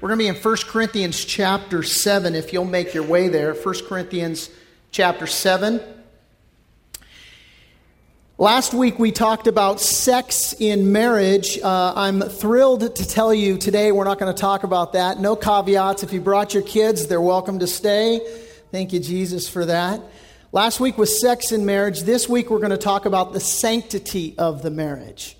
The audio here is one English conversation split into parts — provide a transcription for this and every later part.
We're going to be in 1 Corinthians chapter 7, if you'll make your way there. 1 Corinthians chapter 7. Last week we talked about sex in marriage. Uh, I'm thrilled to tell you today we're not going to talk about that. No caveats. If you brought your kids, they're welcome to stay. Thank you, Jesus, for that. Last week was sex in marriage. This week we're going to talk about the sanctity of the marriage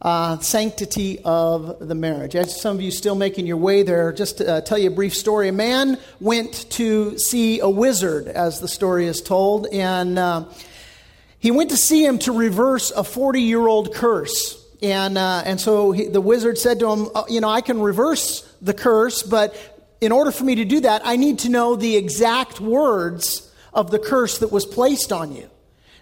uh, sanctity of the marriage. As some of you still making your way there, just to uh, tell you a brief story. A man went to see a wizard, as the story is told, and uh, he went to see him to reverse a 40 year old curse. And, uh, and so he, the wizard said to him, uh, You know, I can reverse the curse, but in order for me to do that, I need to know the exact words of the curse that was placed on you.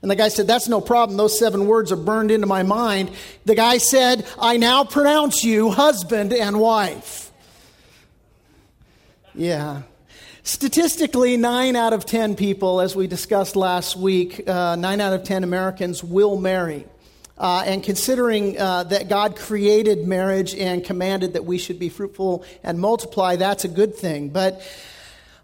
And the guy said, That's no problem. Those seven words are burned into my mind. The guy said, I now pronounce you husband and wife. Yeah. Statistically, nine out of 10 people, as we discussed last week, uh, nine out of 10 Americans will marry. Uh, and considering uh, that God created marriage and commanded that we should be fruitful and multiply, that's a good thing. But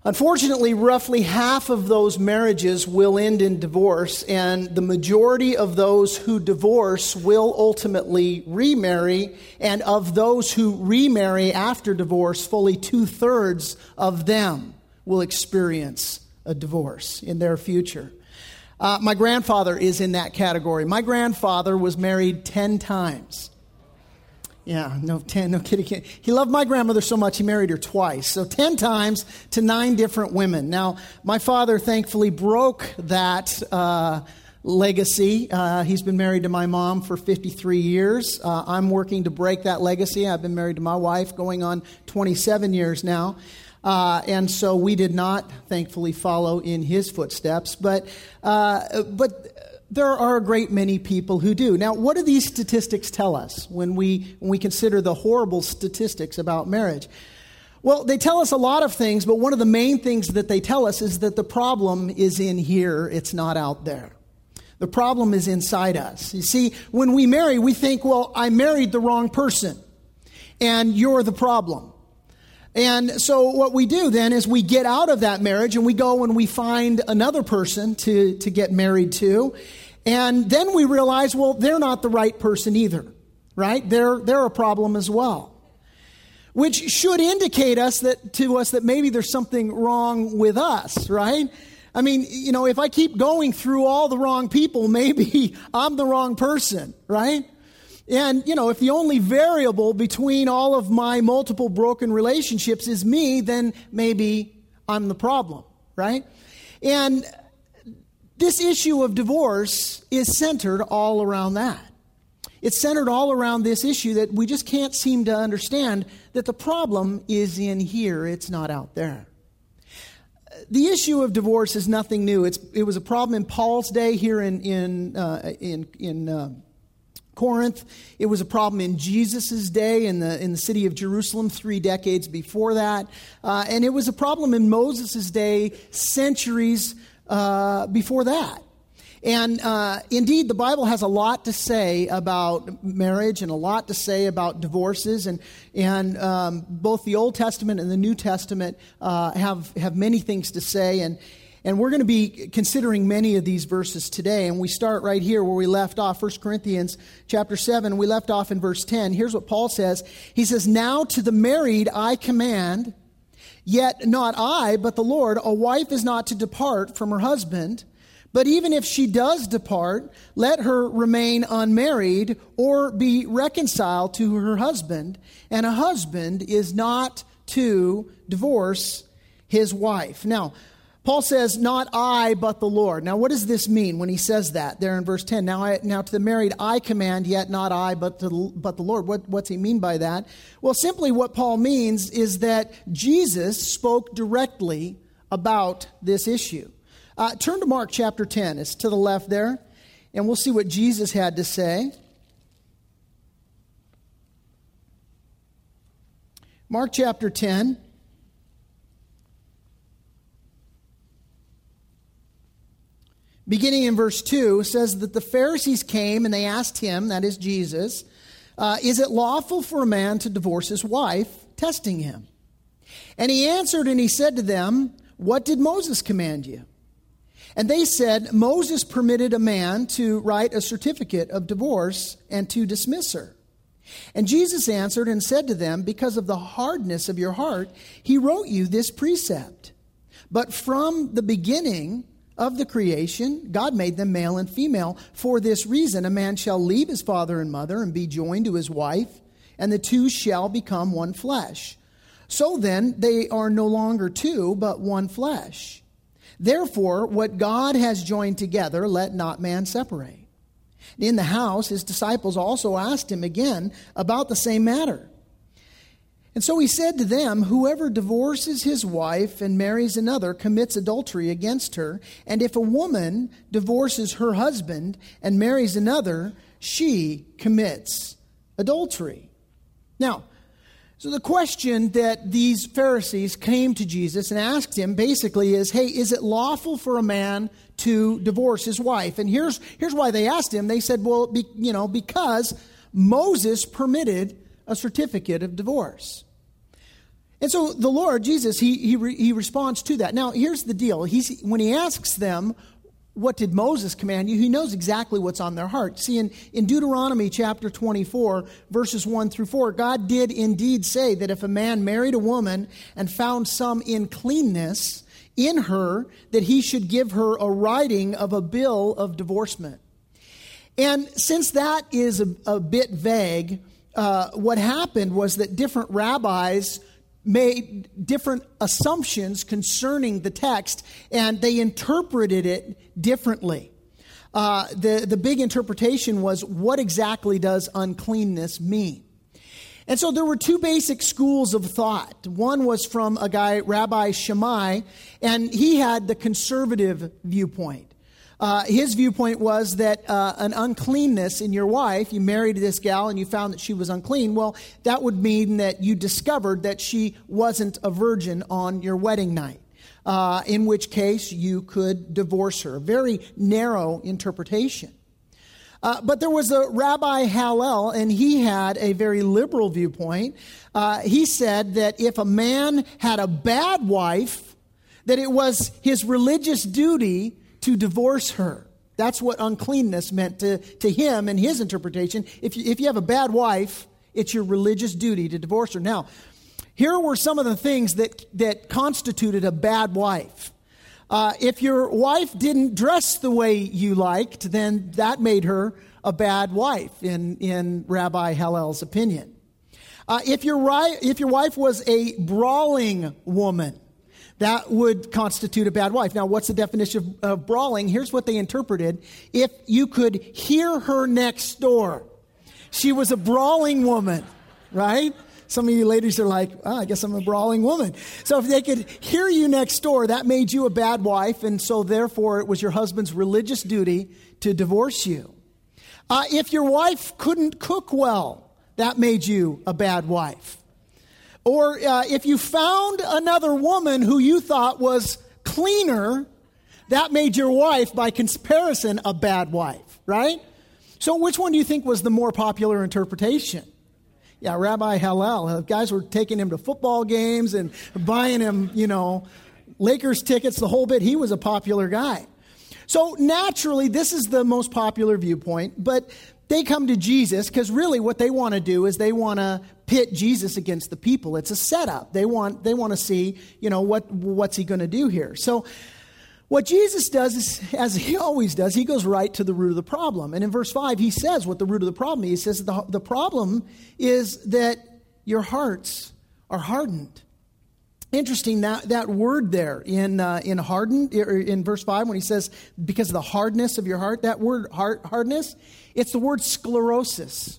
Unfortunately, roughly half of those marriages will end in divorce, and the majority of those who divorce will ultimately remarry. And of those who remarry after divorce, fully two thirds of them will experience a divorce in their future. Uh, my grandfather is in that category. My grandfather was married 10 times. Yeah, no, 10, no kidding. He loved my grandmother so much he married her twice. So 10 times to nine different women. Now, my father thankfully broke that uh, legacy. Uh, he's been married to my mom for 53 years. Uh, I'm working to break that legacy. I've been married to my wife going on 27 years now. Uh, and so we did not, thankfully, follow in his footsteps. But, uh, but there are a great many people who do. Now, what do these statistics tell us when we, when we consider the horrible statistics about marriage? Well, they tell us a lot of things, but one of the main things that they tell us is that the problem is in here, it's not out there. The problem is inside us. You see, when we marry, we think, well, I married the wrong person, and you're the problem. And so what we do then is we get out of that marriage and we go and we find another person to, to get married to. And then we realize, well, they're not the right person either, right? They're, they're a problem as well. Which should indicate us that, to us that maybe there's something wrong with us, right? I mean, you know, if I keep going through all the wrong people, maybe I'm the wrong person, right? And, you know, if the only variable between all of my multiple broken relationships is me, then maybe I'm the problem, right? And this issue of divorce is centered all around that. It's centered all around this issue that we just can't seem to understand that the problem is in here, it's not out there. The issue of divorce is nothing new. It's, it was a problem in Paul's day here in, in, uh, in, in uh, Corinth. It was a problem in Jesus' day in the, in the city of Jerusalem three decades before that. Uh, and it was a problem in Moses' day centuries uh, before that. And uh, indeed, the Bible has a lot to say about marriage and a lot to say about divorces. And, and um, both the Old Testament and the New Testament uh, have, have many things to say. And, and we're going to be considering many of these verses today. And we start right here where we left off, 1 Corinthians chapter 7. We left off in verse 10. Here's what Paul says He says, Now to the married I command Yet not I, but the Lord, a wife is not to depart from her husband. But even if she does depart, let her remain unmarried or be reconciled to her husband. And a husband is not to divorce his wife. Now, Paul says, Not I, but the Lord. Now, what does this mean when he says that there in verse 10? Now, I, now to the married, I command, yet not I, but, to, but the Lord. What, what's he mean by that? Well, simply what Paul means is that Jesus spoke directly about this issue. Uh, turn to Mark chapter 10. It's to the left there, and we'll see what Jesus had to say. Mark chapter 10. Beginning in verse 2, says that the Pharisees came and they asked him, that is Jesus, uh, is it lawful for a man to divorce his wife? testing him. And he answered and he said to them, What did Moses command you? And they said, Moses permitted a man to write a certificate of divorce and to dismiss her. And Jesus answered and said to them, Because of the hardness of your heart, he wrote you this precept. But from the beginning of the creation, God made them male and female. For this reason, a man shall leave his father and mother and be joined to his wife, and the two shall become one flesh. So then, they are no longer two, but one flesh. Therefore, what God has joined together, let not man separate. In the house, his disciples also asked him again about the same matter. And so he said to them, Whoever divorces his wife and marries another commits adultery against her. And if a woman divorces her husband and marries another, she commits adultery. Now, so the question that these Pharisees came to Jesus and asked him basically is, hey, is it lawful for a man to divorce his wife? And here's, here's why they asked him. They said, well, be, you know, because Moses permitted a certificate of divorce. And so the Lord, Jesus, he, he, re, he responds to that. Now, here's the deal. He's, when he asks them, what did Moses command you? He knows exactly what's on their heart. See, in, in Deuteronomy chapter 24, verses 1 through 4, God did indeed say that if a man married a woman and found some uncleanness in her, that he should give her a writing of a bill of divorcement. And since that is a, a bit vague, uh, what happened was that different rabbis made different assumptions concerning the text and they interpreted it differently. Uh, the, the big interpretation was what exactly does uncleanness mean? And so there were two basic schools of thought. One was from a guy, Rabbi Shammai, and he had the conservative viewpoint. Uh, his viewpoint was that uh, an uncleanness in your wife, you married this gal and you found that she was unclean, well, that would mean that you discovered that she wasn't a virgin on your wedding night. Uh, in which case you could divorce her. Very narrow interpretation. Uh, but there was a Rabbi Hillel, and he had a very liberal viewpoint. Uh, he said that if a man had a bad wife, that it was his religious duty to divorce her. That's what uncleanness meant to, to him and his interpretation. If you, if you have a bad wife, it's your religious duty to divorce her. Now, here were some of the things that, that constituted a bad wife. Uh, if your wife didn't dress the way you liked, then that made her a bad wife, in, in Rabbi Hillel's opinion. Uh, if, your, if your wife was a brawling woman, that would constitute a bad wife. Now, what's the definition of, of brawling? Here's what they interpreted. If you could hear her next door, she was a brawling woman, right? Some of you ladies are like, oh, I guess I'm a brawling woman. So if they could hear you next door, that made you a bad wife, and so therefore it was your husband's religious duty to divorce you. Uh, if your wife couldn't cook well, that made you a bad wife. Or uh, if you found another woman who you thought was cleaner, that made your wife, by comparison, a bad wife, right? So, which one do you think was the more popular interpretation? Yeah, Rabbi Hillel. Uh, guys were taking him to football games and buying him, you know, Lakers tickets, the whole bit. He was a popular guy. So, naturally, this is the most popular viewpoint, but they come to Jesus because really what they want to do is they want to pit Jesus against the people. It's a setup. They want, they want to see, you know, what, what's he going to do here? So, what Jesus does is, as he always does, he goes right to the root of the problem. And in verse 5, he says what the root of the problem is. He says the, the problem is that your hearts are hardened. Interesting that, that word there in, uh, in hardened, in verse 5, when he says, because of the hardness of your heart, that word hardness, it's the word sclerosis.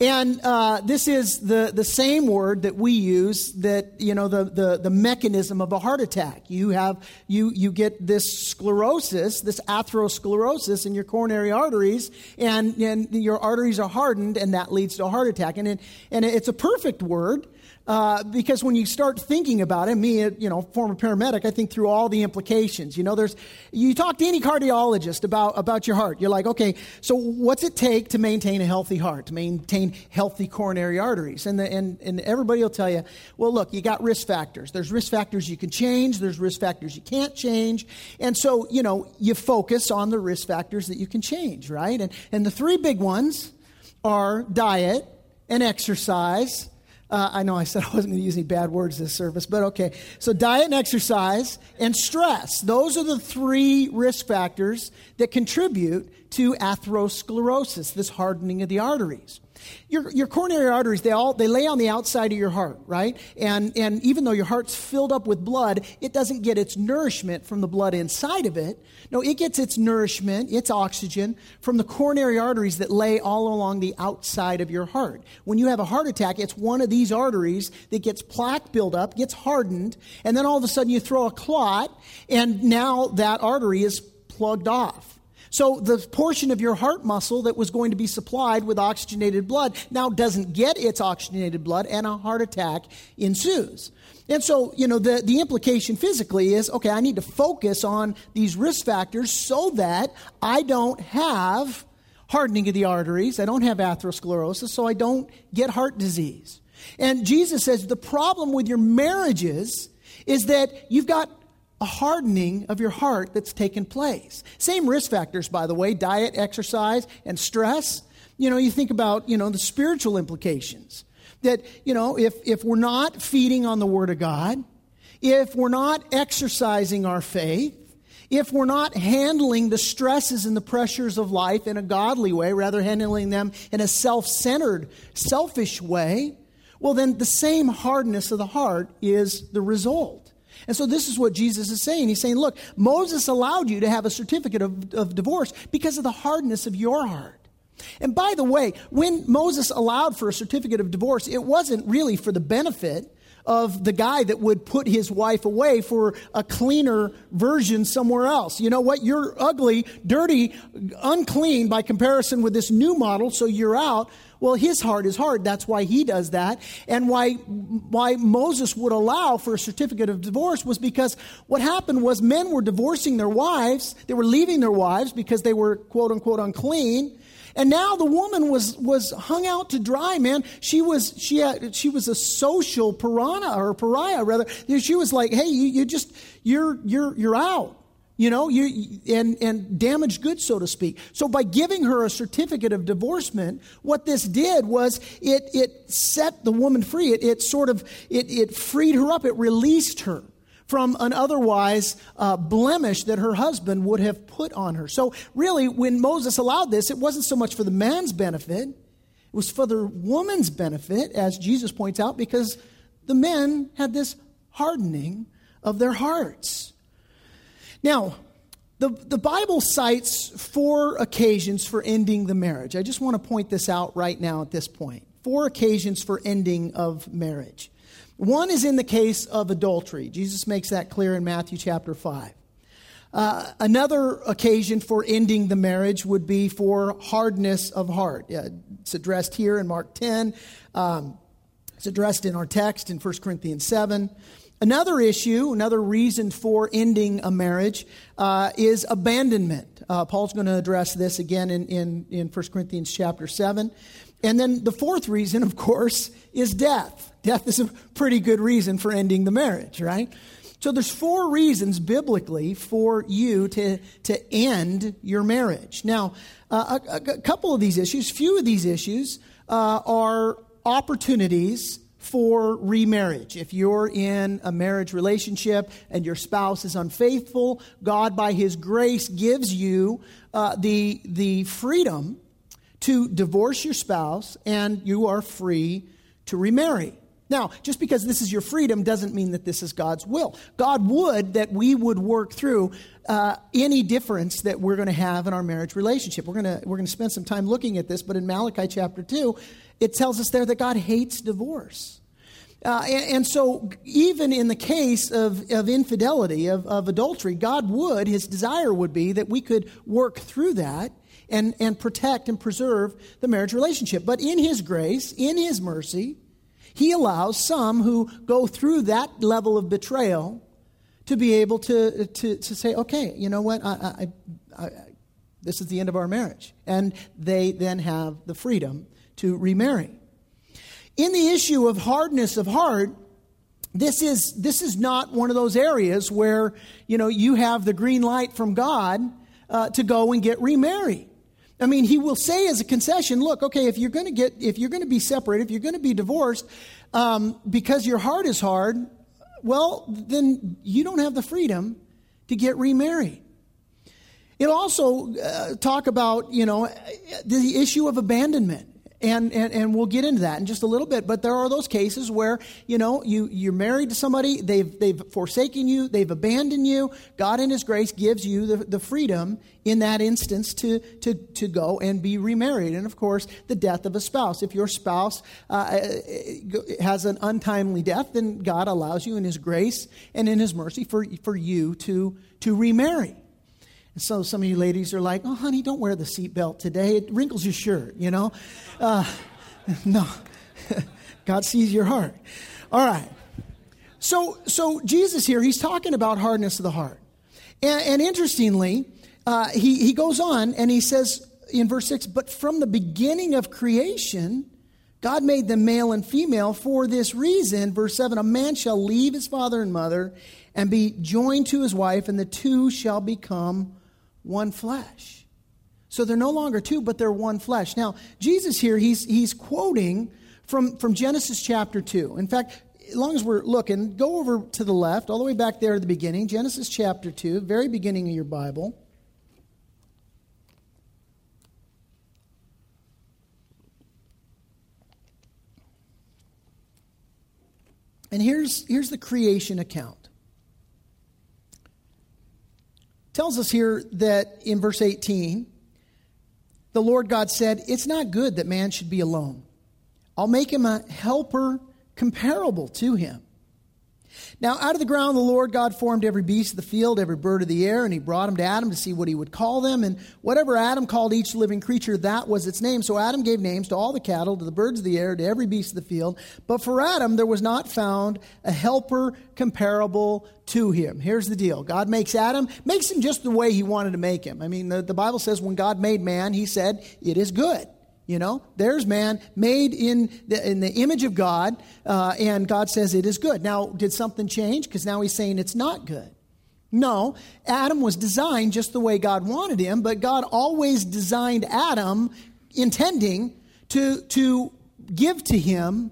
And uh, this is the, the same word that we use that, you know, the, the, the mechanism of a heart attack. You have, you, you get this sclerosis, this atherosclerosis in your coronary arteries, and, and your arteries are hardened, and that leads to a heart attack. And, it, and it's a perfect word Uh, because when you start thinking about it, me, you know, former paramedic, I think through all the implications. You know, there's, you talk to any cardiologist about, about your heart. You're like, okay, so what's it take to maintain a healthy heart, to maintain healthy coronary arteries? And, the, and, and everybody will tell you, well, look, you got risk factors. There's risk factors you can change. There's risk factors you can't change. And so, you know, you focus on the risk factors that you can change, right? And, and the three big ones are diet and exercise uh, I know I said I wasn't going to use any bad words this service, but okay. So, diet and exercise and stress. Those are the three risk factors that contribute to atherosclerosis, this hardening of the arteries. Your, your coronary arteries, they all they lay on the outside of your heart, right? And, and even though your heart's filled up with blood, it doesn't get its nourishment from the blood inside of it. No, it gets its nourishment, its oxygen, from the coronary arteries that lay all along the outside of your heart. When you have a heart attack, it's one of these arteries that gets plaque buildup, gets hardened, and then all of a sudden you throw a clot, and now that artery is plugged off. So the portion of your heart muscle that was going to be supplied with oxygenated blood now doesn't get its oxygenated blood and a heart attack ensues. And so, you know, the, the implication physically is okay, I need to focus on these risk factors so that I don't have hardening of the arteries, I don't have atherosclerosis, so I don't get heart disease. And Jesus says the problem with your marriages is that you've got a hardening of your heart that's taken place. Same risk factors, by the way diet, exercise, and stress. You know, you think about, you know, the spiritual implications. That, you know, if, if we're not feeding on the Word of God, if we're not exercising our faith, if we're not handling the stresses and the pressures of life in a godly way, rather handling them in a self centered, selfish way, well, then the same hardness of the heart is the result. And so this is what Jesus is saying. He's saying, look, Moses allowed you to have a certificate of, of divorce because of the hardness of your heart. And by the way, when Moses allowed for a certificate of divorce, it wasn't really for the benefit of the guy that would put his wife away for a cleaner version somewhere else. You know what? You're ugly, dirty, unclean by comparison with this new model, so you're out. Well, his heart is hard. That's why he does that. And why, why Moses would allow for a certificate of divorce was because what happened was men were divorcing their wives. They were leaving their wives because they were quote unquote unclean. And now the woman was, was hung out to dry, man. She was, she, had, she was a social piranha or pariah rather. She was like, hey, you, you just, you're, you're, you're out. You know, you, and, and damaged goods, so to speak. So by giving her a certificate of divorcement, what this did was it, it set the woman free. It, it sort of, it, it freed her up. It released her from an otherwise uh, blemish that her husband would have put on her. So, really, when Moses allowed this, it wasn't so much for the man's benefit, it was for the woman's benefit, as Jesus points out, because the men had this hardening of their hearts. Now, the, the Bible cites four occasions for ending the marriage. I just want to point this out right now at this point. Four occasions for ending of marriage. One is in the case of adultery. Jesus makes that clear in Matthew chapter 5. Uh, another occasion for ending the marriage would be for hardness of heart. Uh, it's addressed here in Mark 10. Um, it's addressed in our text in 1 Corinthians 7. Another issue, another reason for ending a marriage uh, is abandonment. Uh, Paul's going to address this again in, in, in 1 Corinthians chapter 7. And then the fourth reason, of course, is death. Death is a pretty good reason for ending the marriage, right? So there's four reasons biblically for you to, to end your marriage. Now, uh, a, a, couple of these issues, few of these issues, uh, are opportunities for remarriage. If you're in a marriage relationship and your spouse is unfaithful, God, by His grace, gives you uh, the, the freedom to divorce your spouse and you are free to remarry. Now, just because this is your freedom doesn't mean that this is God's will. God would that we would work through uh, any difference that we're going to have in our marriage relationship. We're going we're to spend some time looking at this, but in Malachi chapter two, it tells us there that God hates divorce. Uh, and, and, so, even in the case of, of infidelity, of, of adultery, God would, his desire would be that we could work through that and, and protect and preserve the marriage relationship. But in His grace, in His mercy, He allows some who go through that level of betrayal to be able to, to, to say, okay, you know what, I, I, I, this is the end of our marriage. And they then have the freedom to remarry. In the issue of hardness of heart, this is, this is not one of those areas where, you know, you have the green light from God uh, to go and get remarried. I mean, he will say as a concession, look, okay, if you're going to get, if you're going to be separated, if you're going to be divorced, um, because your heart is hard, well, then you don't have the freedom to get remarried. It'll also uh, talk about, you know, the issue of abandonment. And, and, and we'll get into that in just a little bit. But there are those cases where, you know, you, you're married to somebody, they've, they've forsaken you, they've abandoned you. God, in His grace, gives you the, the freedom in that instance to, to, to go and be remarried. And of course, the death of a spouse. If your spouse uh, has an untimely death, then God allows you in His grace and in His mercy for, for you to, to remarry. And so some of you ladies are like, oh, honey, don't wear the seatbelt today. It wrinkles your shirt, you know? Uh, no. God sees your heart. All right. So, so Jesus here, he's talking about hardness of the heart. And, and interestingly, uh, he, he goes on and he says in verse 6 But from the beginning of creation, God made them male and female for this reason. Verse 7 A man shall leave his father and mother and be joined to his wife, and the two shall become one flesh. So they're no longer two, but they're one flesh. Now, Jesus here, he's, he's quoting from, from Genesis chapter 2. In fact, as long as we're looking, go over to the left, all the way back there at the beginning, Genesis chapter 2, very beginning of your Bible. And here's, here's the creation account tells us here that in verse 18, the Lord God said, It's not good that man should be alone. I'll make him a helper comparable to him. Now, out of the ground, the Lord God formed every beast of the field, every bird of the air, and he brought them to Adam to see what he would call them. And whatever Adam called each living creature, that was its name. So Adam gave names to all the cattle, to the birds of the air, to every beast of the field. But for Adam, there was not found a helper comparable to him. Here's the deal God makes Adam, makes him just the way he wanted to make him. I mean, the, the Bible says when God made man, he said, It is good. You know, there's man made in the, in the image of God, uh, and God says it is good. Now, did something change? Because now he's saying it's not good. No, Adam was designed just the way God wanted him, but God always designed Adam intending to, to give to him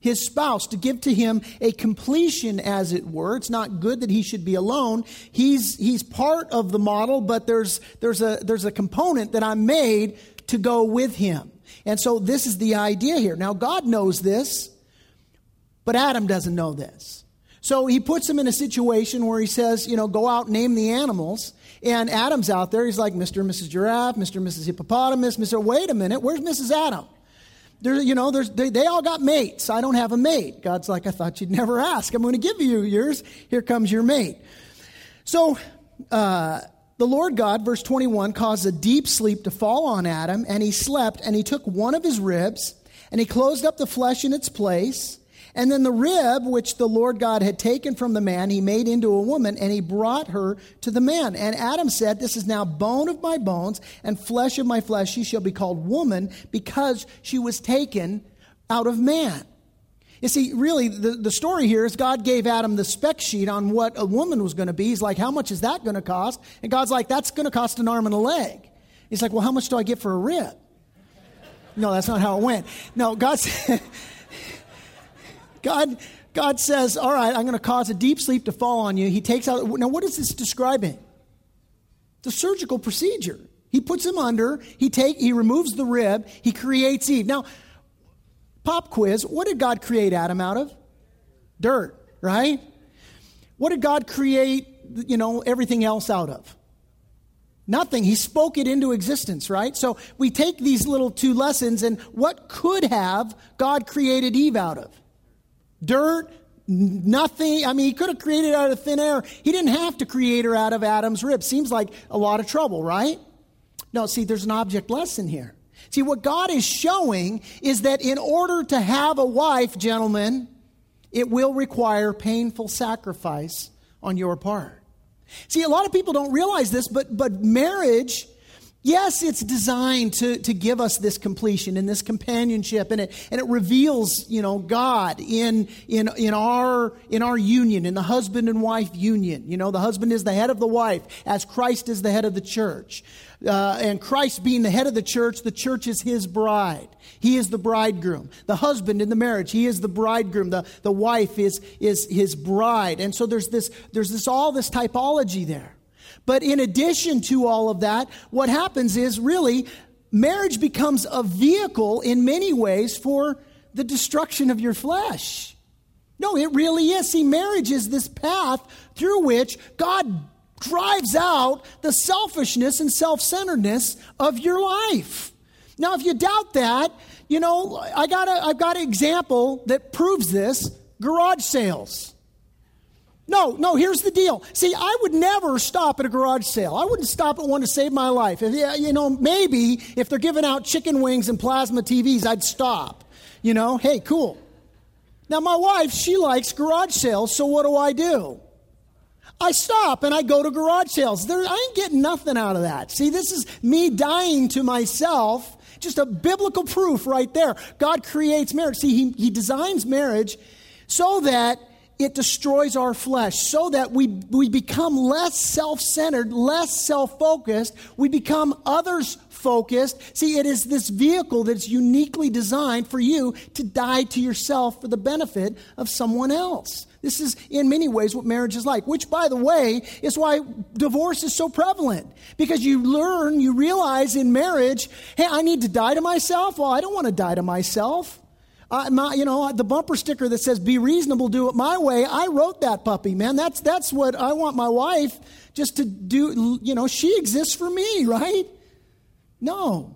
his spouse, to give to him a completion, as it were. It's not good that he should be alone. He's, he's part of the model, but there's, there's, a, there's a component that I'm made to go with him. And so this is the idea here. Now, God knows this, but Adam doesn't know this. So he puts him in a situation where he says, you know, go out name the animals. And Adam's out there. He's like, Mr. and Mrs. Giraffe, Mr. and Mrs. Hippopotamus, Mr. Wait a minute, where's Mrs. Adam? There, you know, they, they all got mates. I don't have a mate. God's like, I thought you'd never ask. I'm going to give you yours. Here comes your mate. So, uh, the Lord God, verse 21, caused a deep sleep to fall on Adam, and he slept, and he took one of his ribs, and he closed up the flesh in its place. And then the rib which the Lord God had taken from the man, he made into a woman, and he brought her to the man. And Adam said, This is now bone of my bones and flesh of my flesh. She shall be called woman because she was taken out of man. You see, really, the, the story here is God gave Adam the spec sheet on what a woman was going to be. He's like, How much is that going to cost? And God's like, That's going to cost an arm and a leg. He's like, Well, how much do I get for a rib? No, that's not how it went. No, God, God, God says, All right, I'm going to cause a deep sleep to fall on you. He takes out. Now, what is this describing? The surgical procedure. He puts him under, he, take, he removes the rib, he creates Eve. Now, Pop quiz What did God create Adam out of? Dirt, right? What did God create, you know, everything else out of? Nothing. He spoke it into existence, right? So we take these little two lessons and what could have God created Eve out of? Dirt, nothing. I mean, he could have created out of thin air. He didn't have to create her out of Adam's rib. Seems like a lot of trouble, right? No, see, there's an object lesson here. See, what God is showing is that in order to have a wife, gentlemen, it will require painful sacrifice on your part. See, a lot of people don't realize this, but, but marriage Yes, it's designed to, to give us this completion and this companionship, and it, and it reveals, you know, God in, in, in, our, in our union, in the husband and wife union. You know, the husband is the head of the wife, as Christ is the head of the church. Uh, and Christ being the head of the church, the church is his bride. He is the bridegroom. The husband in the marriage, he is the bridegroom. The, the wife is, is his bride. And so there's this, there's this, all this typology there. But in addition to all of that, what happens is really marriage becomes a vehicle in many ways for the destruction of your flesh. No, it really is. See, marriage is this path through which God drives out the selfishness and self centeredness of your life. Now, if you doubt that, you know, I got a, I've got an example that proves this garage sales. No, no, here's the deal. See, I would never stop at a garage sale. I wouldn't stop at one to save my life. If, you know, maybe if they're giving out chicken wings and plasma TVs, I'd stop. You know, hey, cool. Now, my wife, she likes garage sales, so what do I do? I stop and I go to garage sales. There, I ain't getting nothing out of that. See, this is me dying to myself. Just a biblical proof right there. God creates marriage. See, He, he designs marriage so that it destroys our flesh so that we, we become less self centered, less self focused. We become others focused. See, it is this vehicle that's uniquely designed for you to die to yourself for the benefit of someone else. This is, in many ways, what marriage is like, which, by the way, is why divorce is so prevalent. Because you learn, you realize in marriage, hey, I need to die to myself. Well, I don't want to die to myself. My, you know, the bumper sticker that says "Be reasonable, do it my way." I wrote that puppy, man. That's that's what I want my wife just to do. You know, she exists for me, right? No,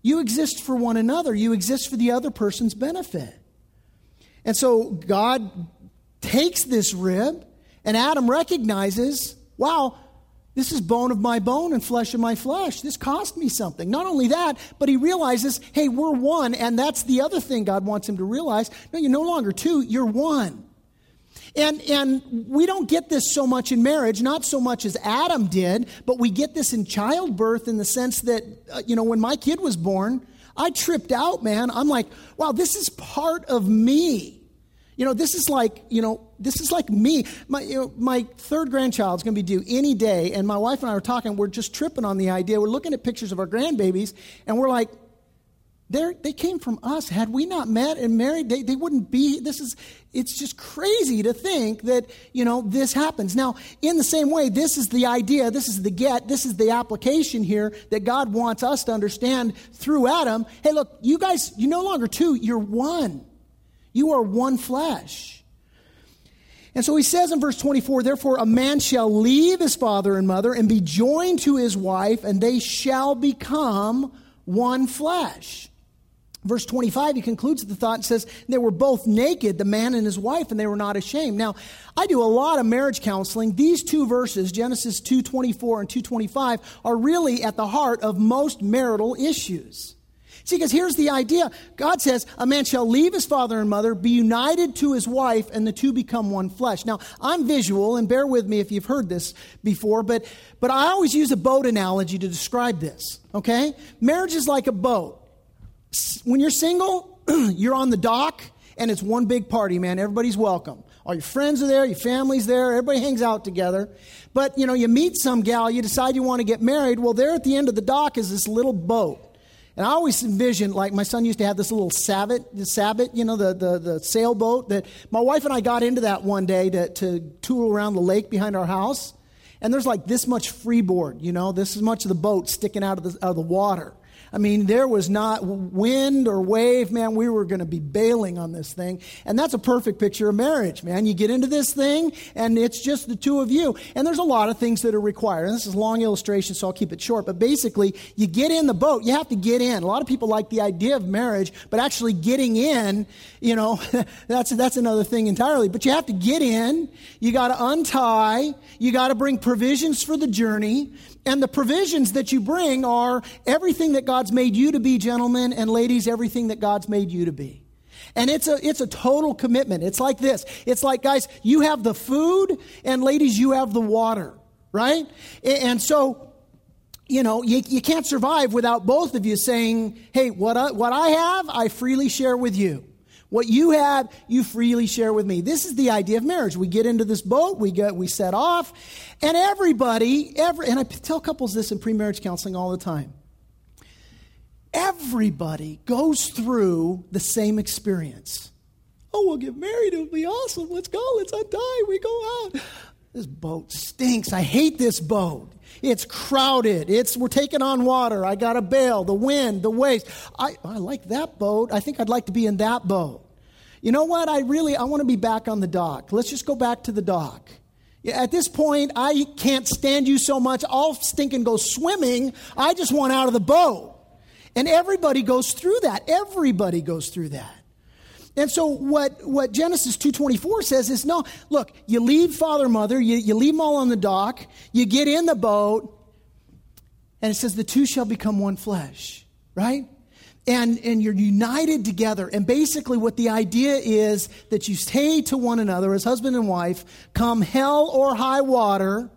you exist for one another. You exist for the other person's benefit. And so God takes this rib, and Adam recognizes, wow, this is bone of my bone and flesh of my flesh. This cost me something. Not only that, but he realizes, hey, we're one. And that's the other thing God wants him to realize. No, you're no longer two, you're one. And, and we don't get this so much in marriage, not so much as Adam did, but we get this in childbirth in the sense that, uh, you know, when my kid was born, I tripped out, man. I'm like, wow, this is part of me. You know, this is like, you know, this is like me. My, you know, my third grandchild's going to be due any day, and my wife and I were talking. We're just tripping on the idea. We're looking at pictures of our grandbabies, and we're like, they came from us. Had we not met and married, they, they wouldn't be. This is, it's just crazy to think that, you know, this happens. Now, in the same way, this is the idea, this is the get, this is the application here that God wants us to understand through Adam. Hey, look, you guys, you're no longer two, you're one. You are one flesh. And so he says in verse 24, therefore a man shall leave his father and mother and be joined to his wife, and they shall become one flesh. Verse 25, he concludes the thought and says, They were both naked, the man and his wife, and they were not ashamed. Now, I do a lot of marriage counseling. These two verses, Genesis 2.24 and 2.25, are really at the heart of most marital issues. See, because here's the idea God says, A man shall leave his father and mother, be united to his wife, and the two become one flesh. Now, I'm visual, and bear with me if you've heard this before, but, but I always use a boat analogy to describe this, okay? Marriage is like a boat. When you're single, you're on the dock, and it's one big party, man. Everybody's welcome. All your friends are there, your family's there, everybody hangs out together. But, you know, you meet some gal, you decide you want to get married. Well, there at the end of the dock is this little boat. And I always envision, like my son used to have this little Sabot, the Sabot, you know, the, the, the sailboat that my wife and I got into that one day to, to tool around the lake behind our house. And there's like this much freeboard, you know, this is much of the boat sticking out of the, out of the water. I mean, there was not wind or wave, man. We were going to be bailing on this thing. And that's a perfect picture of marriage, man. You get into this thing, and it's just the two of you. And there's a lot of things that are required. And this is a long illustration, so I'll keep it short. But basically, you get in the boat, you have to get in. A lot of people like the idea of marriage, but actually getting in, you know, that's, that's another thing entirely. But you have to get in, you got to untie, you got to bring provisions for the journey. And the provisions that you bring are everything that God God's made you to be, gentlemen, and ladies, everything that God's made you to be. And it's a, it's a total commitment. It's like this. It's like, guys, you have the food, and ladies, you have the water, right? And so, you know, you, you can't survive without both of you saying, hey, what I, what I have, I freely share with you. What you have, you freely share with me. This is the idea of marriage. We get into this boat, we get, we set off, and everybody, every, and I tell couples this in pre-marriage counseling all the time. Everybody goes through the same experience. Oh, we'll get married. It'll be awesome. Let's go. Let's untie. We go out. This boat stinks. I hate this boat. It's crowded. It's we're taking on water. I got a bail, the wind, the waves. I, I like that boat. I think I'd like to be in that boat. You know what? I really I want to be back on the dock. Let's just go back to the dock. At this point, I can't stand you so much. I'll stink and go swimming. I just want out of the boat. And everybody goes through that. Everybody goes through that. And so what, what Genesis 2.24 says is, no, look, you leave father, mother, you, you leave them all on the dock, you get in the boat, and it says the two shall become one flesh, right? and, and you're united together. And basically, what the idea is that you stay to one another as husband and wife, come hell or high water.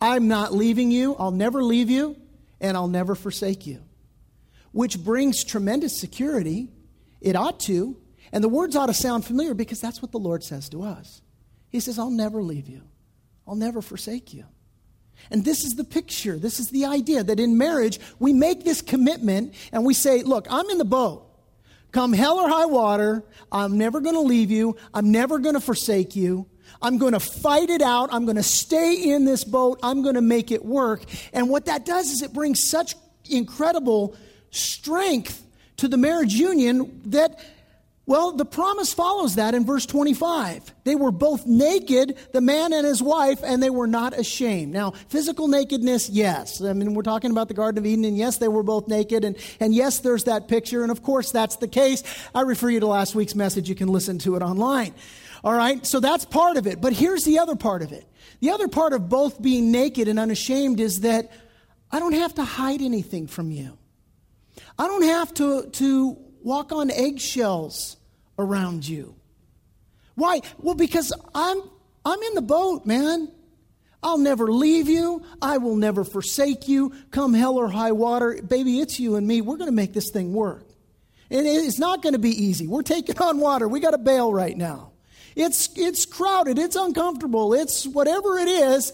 I'm not leaving you, I'll never leave you, and I'll never forsake you. Which brings tremendous security. It ought to. And the words ought to sound familiar because that's what the Lord says to us. He says, I'll never leave you, I'll never forsake you. And this is the picture. This is the idea that in marriage, we make this commitment and we say, Look, I'm in the boat. Come hell or high water, I'm never going to leave you. I'm never going to forsake you. I'm going to fight it out. I'm going to stay in this boat. I'm going to make it work. And what that does is it brings such incredible strength to the marriage union that well, the promise follows that in verse 25. They were both naked, the man and his wife, and they were not ashamed. Now, physical nakedness, yes. I mean, we're talking about the Garden of Eden, and yes, they were both naked, and, and yes, there's that picture, and of course, that's the case. I refer you to last week's message. You can listen to it online. All right, so that's part of it. But here's the other part of it. The other part of both being naked and unashamed is that I don't have to hide anything from you. I don't have to, to walk on eggshells around you. Why? Well, because I'm I'm in the boat, man. I'll never leave you. I will never forsake you. Come hell or high water, baby, it's you and me. We're going to make this thing work. And it's not going to be easy. We're taking on water. We got a bail right now. It's it's crowded. It's uncomfortable. It's whatever it is.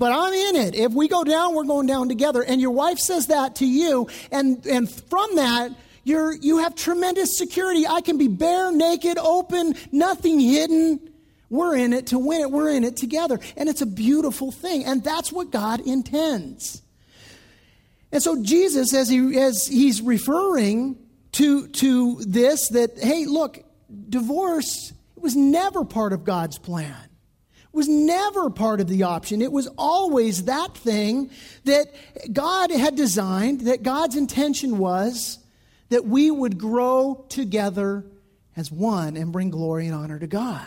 But I'm in it. If we go down, we're going down together. And your wife says that to you, and and from that you're, you have tremendous security. I can be bare, naked, open, nothing hidden. We're in it to win it. We're in it together. And it's a beautiful thing. And that's what God intends. And so Jesus, as, he, as he's referring to, to this, that, hey, look, divorce was never part of God's plan. Was never part of the option. It was always that thing that God had designed, that God's intention was that we would grow together as one and bring glory and honor to God.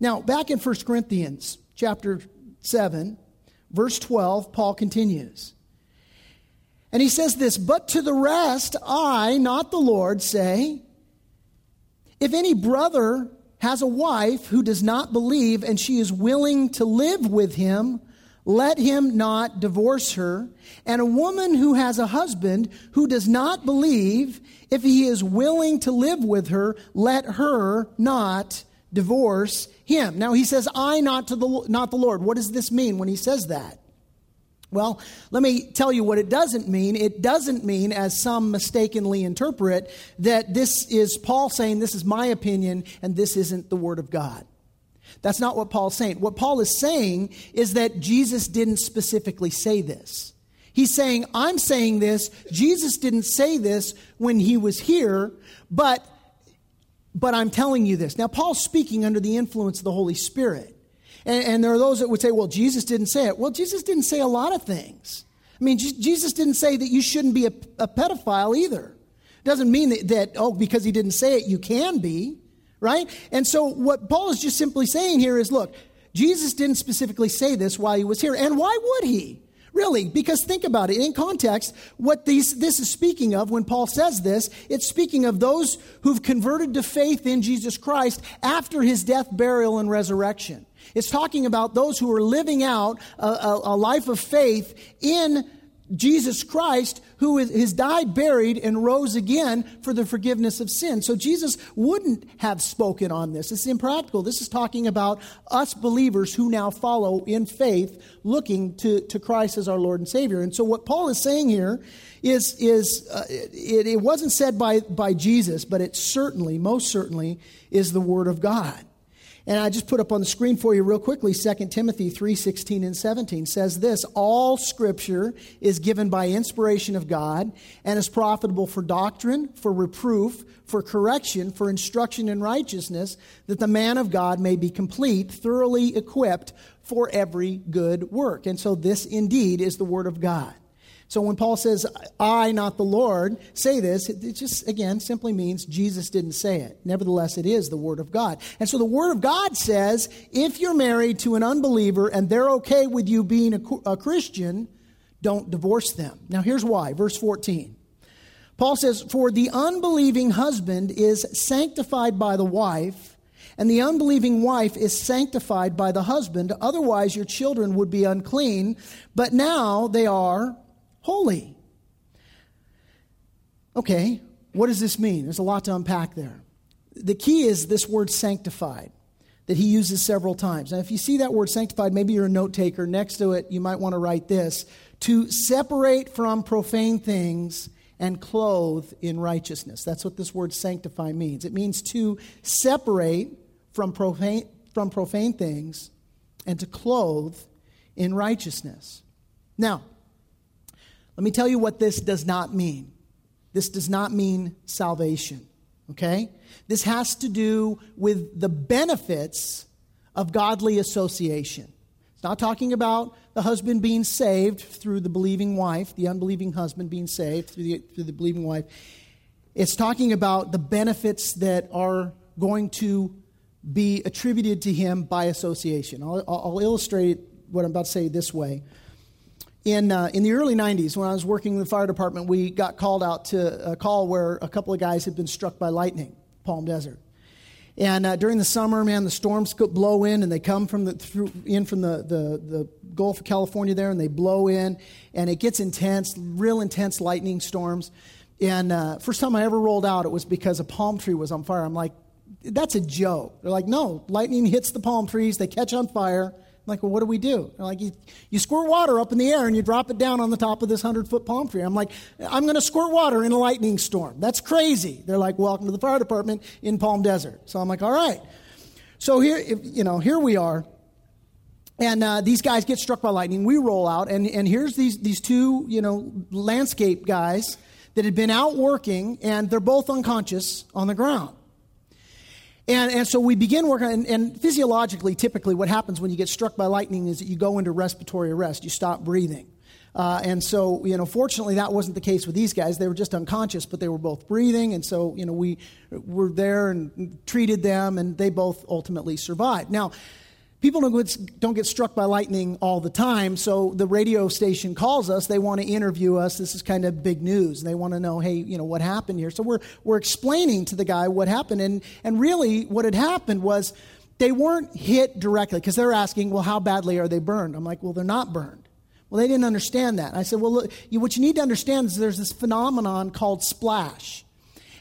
Now, back in 1 Corinthians chapter 7, verse 12, Paul continues. And he says this, but to the rest, I, not the Lord, say, if any brother has a wife who does not believe and she is willing to live with him, let him not divorce her. And a woman who has a husband who does not believe, if he is willing to live with her, let her not divorce him. Now he says, I not to the not the Lord. What does this mean when he says that? Well, let me tell you what it doesn't mean. It doesn't mean, as some mistakenly interpret, that this is Paul saying, This is my opinion, and this isn't the Word of God. That's not what Paul's saying. What Paul is saying is that Jesus didn't specifically say this. He's saying, I'm saying this. Jesus didn't say this when he was here, but, but I'm telling you this. Now, Paul's speaking under the influence of the Holy Spirit. And, and there are those that would say, well, Jesus didn't say it. Well, Jesus didn't say a lot of things. I mean, Jesus didn't say that you shouldn't be a, a pedophile either. Doesn't mean that, that, oh, because he didn't say it, you can be right? And so what Paul is just simply saying here is look, Jesus didn't specifically say this while he was here. And why would he? Really, because think about it. In context, what these, this is speaking of when Paul says this, it's speaking of those who've converted to faith in Jesus Christ after his death, burial, and resurrection. It's talking about those who are living out a, a, a life of faith in Jesus Christ, who has died, buried, and rose again for the forgiveness of sin. So Jesus wouldn't have spoken on this. It's impractical. This is talking about us believers who now follow in faith, looking to, to Christ as our Lord and Savior. And so what Paul is saying here is, is uh, it, it wasn't said by, by Jesus, but it certainly, most certainly, is the Word of God. And I just put up on the screen for you real quickly 2 Timothy 3:16 and 17 says this All scripture is given by inspiration of God and is profitable for doctrine, for reproof, for correction, for instruction in righteousness, that the man of God may be complete, thoroughly equipped for every good work. And so this indeed is the word of God. So when Paul says, I, not the Lord, say this, it just, again, simply means Jesus didn't say it. Nevertheless, it is the Word of God. And so the Word of God says, if you're married to an unbeliever and they're okay with you being a, a Christian, don't divorce them. Now here's why. Verse 14. Paul says, For the unbelieving husband is sanctified by the wife, and the unbelieving wife is sanctified by the husband. Otherwise, your children would be unclean, but now they are holy. Okay, what does this mean? There's a lot to unpack there. The key is this word sanctified that he uses several times. Now, if you see that word sanctified, maybe you're a note taker. Next to it, you might want to write this to separate from profane things and clothe in righteousness. That's what this word sanctify means. It means to separate from profane, from profane things and to clothe in righteousness. Now, let me tell you what this does not mean. This does not mean salvation, okay? This has to do with the benefits of godly association. It's not talking about the husband being saved through the believing wife, the unbelieving husband being saved through the, through the believing wife. It's talking about the benefits that are going to be attributed to him by association. I'll, I'll illustrate what I'm about to say this way in, uh, in the early 90s, when I was working in the fire department, we got called out to a call where a couple of guys had been struck by lightning, Palm Desert. And uh, during the summer, man, the storms blow in and they come from the, through, in from the, the, the Gulf of California there and they blow in and it gets intense, real intense lightning storms. And uh, first time I ever rolled out, it was because a palm tree was on fire. I'm like, that's a joke. They're like, no, lightning hits the palm trees, they catch on fire, like, well, what do we do? They're like, you, you squirt water up in the air and you drop it down on the top of this 100 foot palm tree. I'm like, I'm going to squirt water in a lightning storm. That's crazy. They're like, welcome to the fire department in Palm Desert. So I'm like, all right. So here, you know, here we are. And uh, these guys get struck by lightning. We roll out, and, and here's these, these two, you know, landscape guys that had been out working, and they're both unconscious on the ground. And, and so we begin working, and, and, physiologically, typically, what happens when you get struck by lightning is that you go into respiratory arrest. You stop breathing. Uh, and so, you know, fortunately, that wasn't the case with these guys. They were just unconscious, but they were both breathing. And so, you know, we were there and treated them, and they both ultimately survived. Now, people don't get, don't get struck by lightning all the time. So the radio station calls us. They want to interview us. This is kind of big news. They want to know, hey, you know, what happened here? So we're, we're explaining to the guy what happened. And, and really, what had happened was they weren't hit directly because they're asking, well, how badly are they burned? I'm like, well, they're not burned. Well, they didn't understand that. I said, well, look, you, what you need to understand is there's this phenomenon called splash.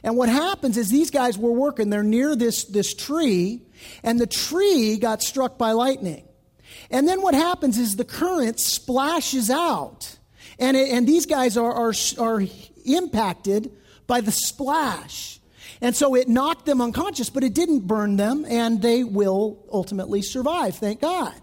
And what happens is these guys were working, they're near this, this tree, and the tree got struck by lightning. And then what happens is the current splashes out. And, it, and these guys are, are, are impacted by the splash. And so it knocked them unconscious, but it didn't burn them, and they will ultimately survive, thank God.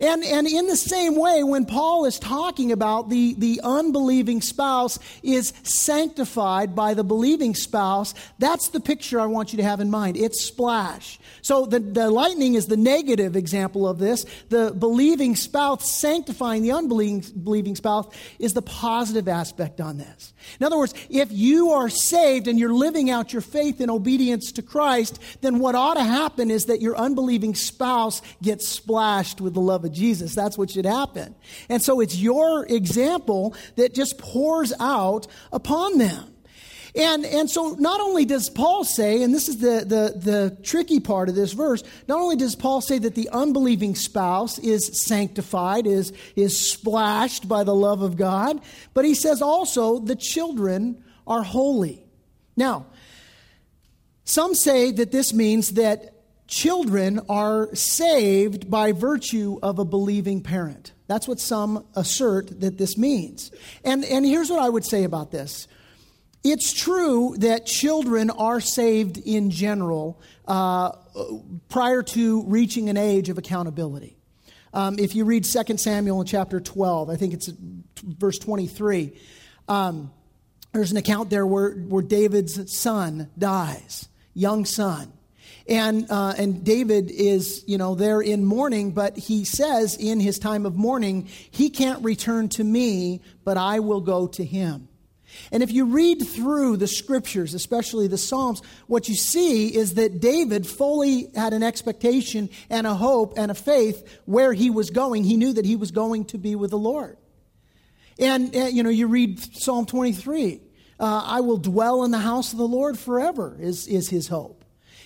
And, and in the same way, when Paul is talking about the, the unbelieving spouse is sanctified by the believing spouse, that's the picture I want you to have in mind. It's splash. So the, the lightning is the negative example of this. The believing spouse sanctifying the unbelieving believing spouse is the positive aspect on this. In other words, if you are saved and you're living out your faith in obedience to Christ, then what ought to happen is that your unbelieving spouse gets splashed with the love of Jesus. That's what should happen. And so it's your example that just pours out upon them. And, and so not only does Paul say, and this is the, the, the tricky part of this verse, not only does Paul say that the unbelieving spouse is sanctified, is, is splashed by the love of God, but he says also the children are holy. Now, some say that this means that children are saved by virtue of a believing parent. That's what some assert that this means. And, and here's what I would say about this it's true that children are saved in general uh, prior to reaching an age of accountability. Um, if you read 2 Samuel in chapter 12, I think it's verse 23, um, there's an account there where, where David's son dies, young son. And, uh, and David is, you know, there in mourning, but he says in his time of mourning, he can't return to me, but I will go to him. And if you read through the scriptures, especially the Psalms, what you see is that David fully had an expectation and a hope and a faith where he was going. He knew that he was going to be with the Lord. And, uh, you know, you read Psalm 23 uh, I will dwell in the house of the Lord forever, is, is his hope.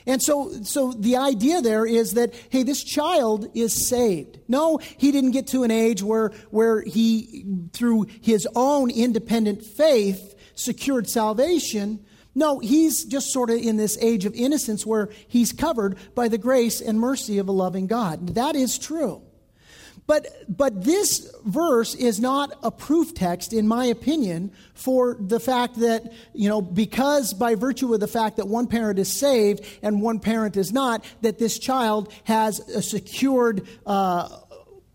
And so, so the idea there is that, hey, this child is saved. No, he didn't get to an age where, where he, through his own independent faith, secured salvation. No, he's just sort of in this age of innocence where he's covered by the grace and mercy of a loving God. That is true. But, but this verse is not a proof text, in my opinion, for the fact that, you know, because by virtue of the fact that one parent is saved and one parent is not, that this child has a secured uh,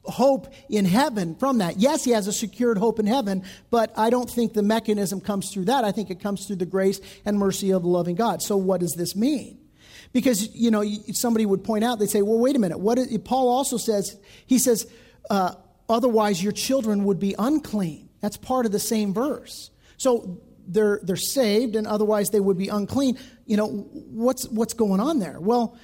hope in heaven from that. Yes, he has a secured hope in heaven, but I don't think the mechanism comes through that. I think it comes through the grace and mercy of the loving God. So, what does this mean? Because, you know, somebody would point out, they'd say, well, wait a minute. What is, Paul also says, he says, uh, otherwise your children would be unclean. That's part of the same verse. So they're, they're saved, and otherwise they would be unclean. You know, what's, what's going on there? Well,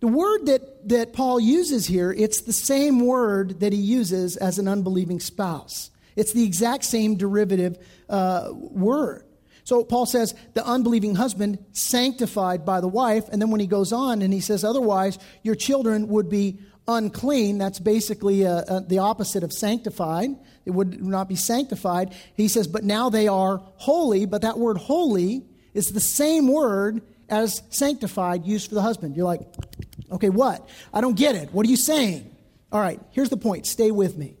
the word that, that Paul uses here, it's the same word that he uses as an unbelieving spouse. It's the exact same derivative uh, word. So Paul says, the unbelieving husband sanctified by the wife. And then when he goes on and he says, otherwise, your children would be unclean. That's basically uh, uh, the opposite of sanctified. It would not be sanctified. He says, but now they are holy. But that word holy is the same word as sanctified used for the husband. You're like, okay, what? I don't get it. What are you saying? All right, here's the point. Stay with me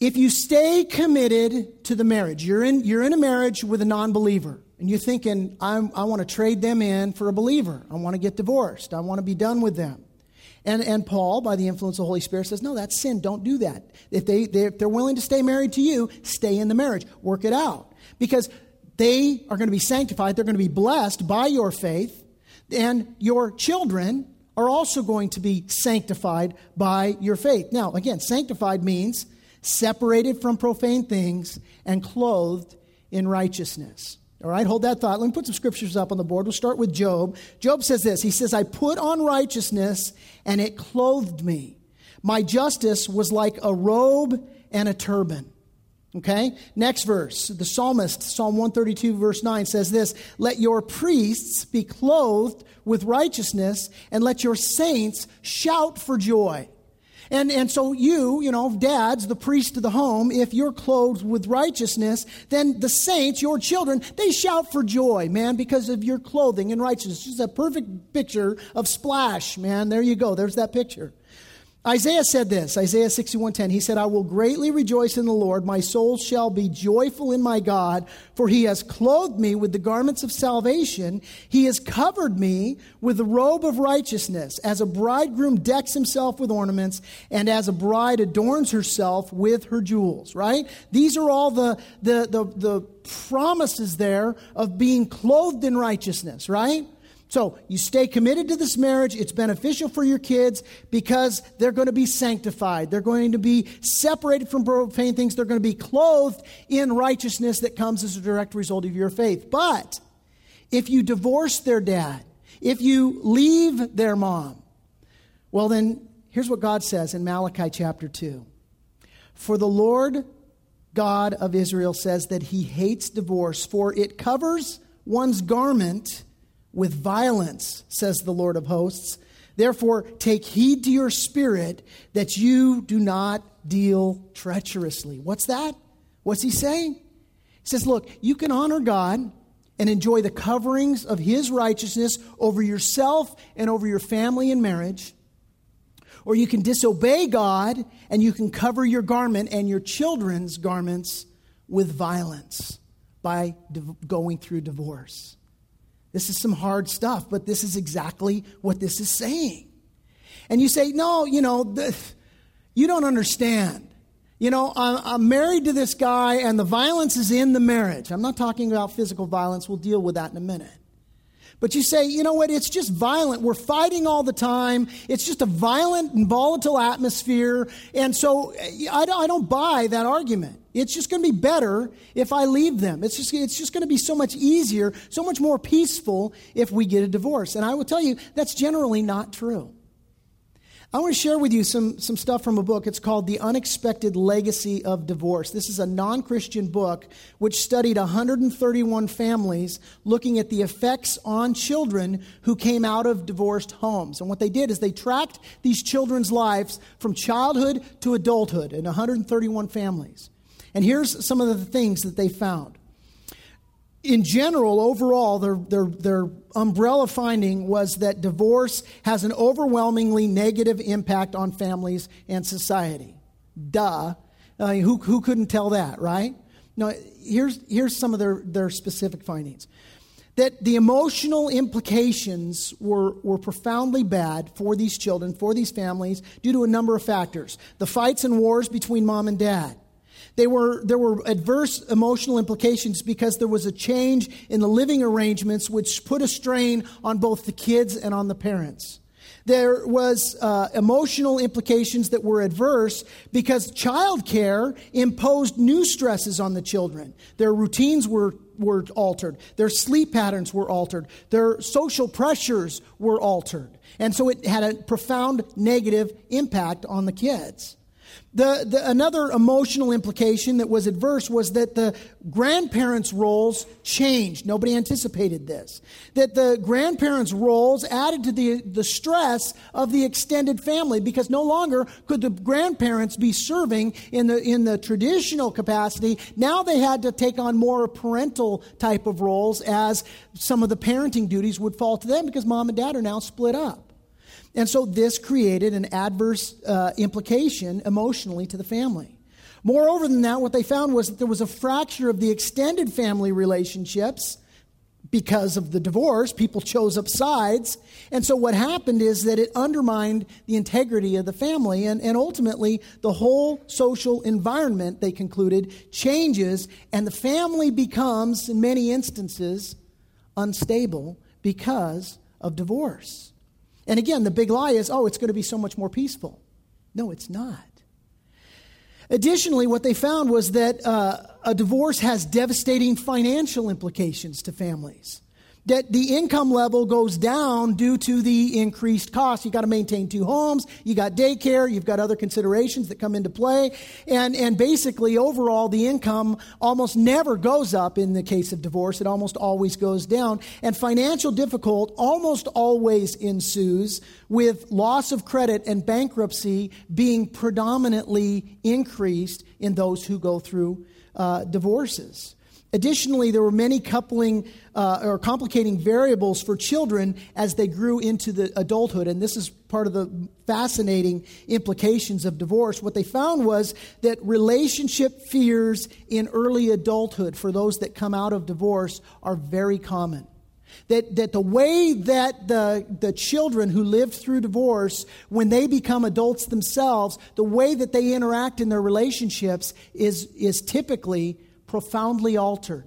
if you stay committed to the marriage, you're in, you're in a marriage with a non believer, and you're thinking, i want to trade them in for a believer. I want to get divorced. I want to be done with them. And, and Paul, by the influence of the Holy Spirit, says, No, that's sin. Don't do that. If, they, they, if they're willing to stay married to you, stay in the marriage. Work it out. Because they are going to be sanctified, they're going to be blessed by your faith, and your children are also going to be sanctified by your faith. Now, again, sanctified means separated from profane things, and clothed in righteousness. All right, hold that thought. Let me put some scriptures up on the board. We'll start with Job. Job says this He says, I put on righteousness, and it clothed me. My justice was like a robe and a turban. Okay? Next verse. The psalmist, Psalm 132, verse 9, says this Let your priests be clothed with righteousness, and let your saints shout for joy. And, and so you, you know, dads, the priest of the home, if you're clothed with righteousness, then the saints, your children, they shout for joy, man, because of your clothing in righteousness. Just a perfect picture of splash, man. There you go. There's that picture. Isaiah said this, Isaiah 61:10. He said, "I will greatly rejoice in the Lord; my soul shall be joyful in my God, for he has clothed me with the garments of salvation; he has covered me with the robe of righteousness, as a bridegroom decks himself with ornaments, and as a bride adorns herself with her jewels." Right? These are all the the the, the promises there of being clothed in righteousness, right? So you stay committed to this marriage. It's beneficial for your kids because they're going to be sanctified. They're going to be separated from profane things. They're going to be clothed in righteousness that comes as a direct result of your faith. But if you divorce their dad, if you leave their mom, well, then here's what God says in Malachi chapter 2 For the Lord God of Israel says that he hates divorce, for it covers one's garment with violence, says the Lord of hosts. Therefore, take heed to your spirit that you do not deal treacherously. What's that? What's he saying? He says, Look, you can honor God and enjoy the coverings of his righteousness over yourself and over your family and marriage. Or you can disobey God and you can cover your garment and your children's garments with violence by going through divorce. This is some hard stuff, but this is exactly what this is saying. And you say, no, you know, you don't understand. You know, I'm married to this guy and the violence is in the marriage. I'm not talking about physical violence. We'll deal with that in a minute. But you say, you know what, it's just violent. We're fighting all the time. It's just a violent and volatile atmosphere. And so I don't, I don't buy that argument. It's just going to be better if I leave them. It's just, it's just going to be so much easier, so much more peaceful if we get a divorce. And I will tell you, that's generally not true. I want to share with you some, some stuff from a book. It's called The Unexpected Legacy of Divorce. This is a non Christian book which studied 131 families looking at the effects on children who came out of divorced homes. And what they did is they tracked these children's lives from childhood to adulthood in 131 families. And here's some of the things that they found in general, overall, their, their, their umbrella finding was that divorce has an overwhelmingly negative impact on families and society. Duh. Uh, who, who couldn't tell that, right? Now, here's, here's some of their, their specific findings that the emotional implications were, were profoundly bad for these children, for these families, due to a number of factors. The fights and wars between mom and dad, they were, there were adverse emotional implications because there was a change in the living arrangements which put a strain on both the kids and on the parents. There was uh, emotional implications that were adverse because childcare imposed new stresses on the children. Their routines were, were altered. Their sleep patterns were altered. Their social pressures were altered. And so it had a profound negative impact on the kids. The, the, another emotional implication that was adverse was that the grandparents' roles changed. Nobody anticipated this. That the grandparents' roles added to the, the stress of the extended family because no longer could the grandparents be serving in the, in the traditional capacity. Now they had to take on more parental type of roles as some of the parenting duties would fall to them because mom and dad are now split up. And so this created an adverse uh, implication emotionally to the family. Moreover than that, what they found was that there was a fracture of the extended family relationships because of the divorce. People chose up sides. And so what happened is that it undermined the integrity of the family. And, and ultimately, the whole social environment, they concluded, changes. And the family becomes, in many instances, unstable because of divorce. And again, the big lie is, oh, it's going to be so much more peaceful. No, it's not. Additionally, what they found was that uh, a divorce has devastating financial implications to families that the income level goes down due to the increased cost. You got to maintain two homes, you got daycare, you've got other considerations that come into play, and, and basically overall the income almost never goes up in the case of divorce. It almost always goes down. And financial difficult almost always ensues with loss of credit and bankruptcy being predominantly increased in those who go through uh, divorces. Additionally, there were many coupling uh, or complicating variables for children as they grew into the adulthood. And this is part of the fascinating implications of divorce. What they found was that relationship fears in early adulthood for those that come out of divorce are very common. That, that the way that the, the children who lived through divorce, when they become adults themselves, the way that they interact in their relationships is, is typically profoundly altered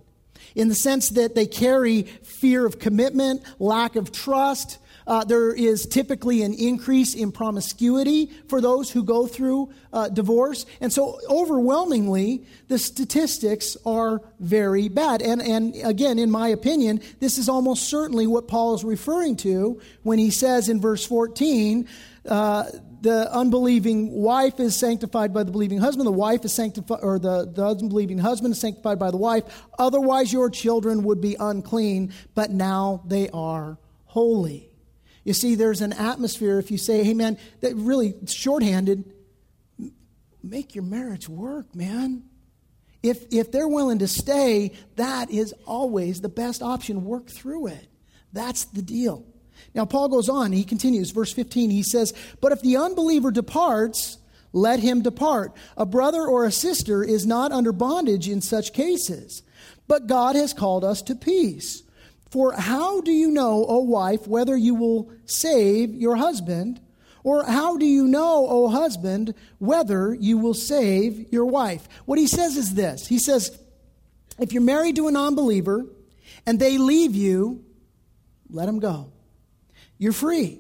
in the sense that they carry fear of commitment, lack of trust. Uh, there is typically an increase in promiscuity for those who go through uh, divorce. And so, overwhelmingly, the statistics are very bad. And, and again, in my opinion, this is almost certainly what Paul is referring to when he says in verse 14, uh, the unbelieving wife is sanctified by the believing husband. The wife is sanctified, or the, the unbelieving husband is sanctified by the wife. Otherwise, your children would be unclean, but now they are holy. You see, there's an atmosphere if you say, hey, man, that really shorthanded, make your marriage work, man. If, if they're willing to stay, that is always the best option. Work through it. That's the deal. Now, Paul goes on, he continues, verse 15, he says, But if the unbeliever departs, let him depart. A brother or a sister is not under bondage in such cases, but God has called us to peace. For how do you know, O wife, whether you will save your husband? Or how do you know, O husband, whether you will save your wife? What he says is this He says, if you're married to a non believer and they leave you, let them go. You're free.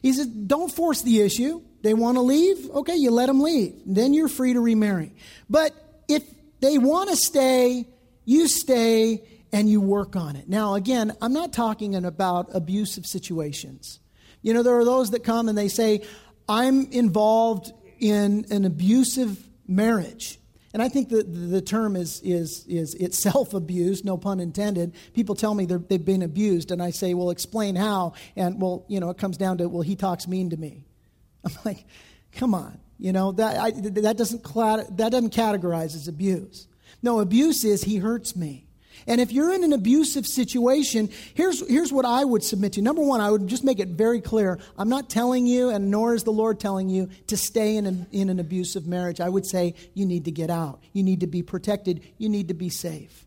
He says, don't force the issue. They want to leave? Okay, you let them leave. Then you're free to remarry. But if they want to stay, you stay and you work on it. Now, again, I'm not talking about abusive situations. You know, there are those that come and they say, I'm involved in an abusive marriage. And I think that the term is, is, is itself abused, no pun intended. People tell me they've been abused, and I say, well, explain how. And, well, you know, it comes down to, well, he talks mean to me. I'm like, come on. You know, that, I, that, doesn't, that doesn't categorize as abuse. No, abuse is he hurts me. And if you're in an abusive situation, here's, here's what I would submit to you. Number one, I would just make it very clear I'm not telling you, and nor is the Lord telling you, to stay in an, in an abusive marriage. I would say you need to get out. You need to be protected. You need to be safe.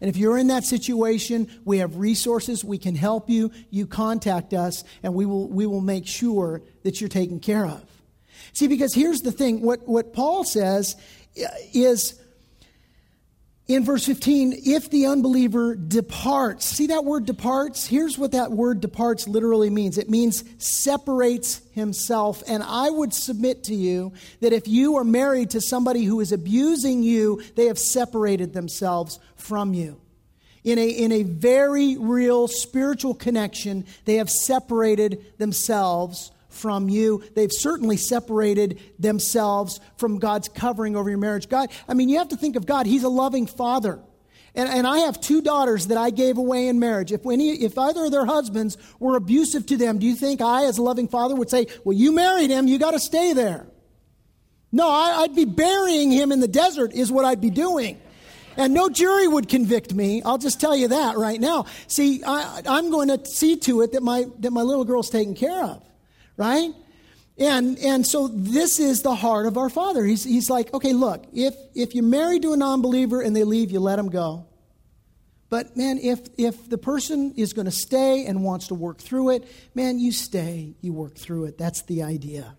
And if you're in that situation, we have resources. We can help you. You contact us, and we will, we will make sure that you're taken care of. See, because here's the thing what, what Paul says uh, is in verse 15, if the unbeliever departs, see that word departs? Here's what that word departs literally means it means separates himself. And I would submit to you that if you are married to somebody who is abusing you, they have separated themselves from you. In a, in a very real spiritual connection, they have separated themselves from you. They've certainly separated themselves from God's covering over your marriage. God, I mean, you have to think of God. He's a loving father. And, and I have two daughters that I gave away in marriage. If, any, if either of their husbands were abusive to them, do you think I, as a loving father, would say, Well, you married him, you got to stay there? No, I, I'd be burying him in the desert, is what I'd be doing. And no jury would convict me. I'll just tell you that right now. See, I, am going to see to it that my, that my little girl's taken care of right? And, and so this is the heart of our Father. He's, he's like, okay, look, if, if you're married to a non believer and they leave, you let them go. But man, if, if the person is going to stay and wants to work through it, man, you stay, you work through it. That's the idea.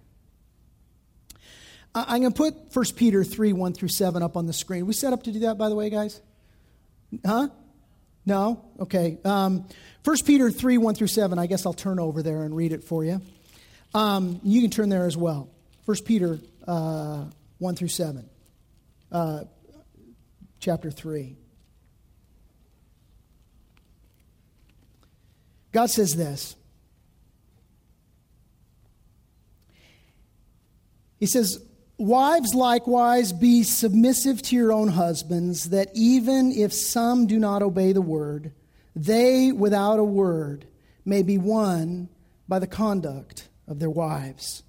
I'm going to put 1 Peter 3 1 through 7 up on the screen. We set up to do that, by the way, guys? Huh? No? Okay. Um, 1 Peter 3 1 through 7. I guess I'll turn over there and read it for you. Um, you can turn there as well. 1 Peter uh, 1 through 7, uh, chapter 3. God says this. He says, Wives likewise be submissive to your own husbands, that even if some do not obey the word, they without a word may be won by the conduct of their wives.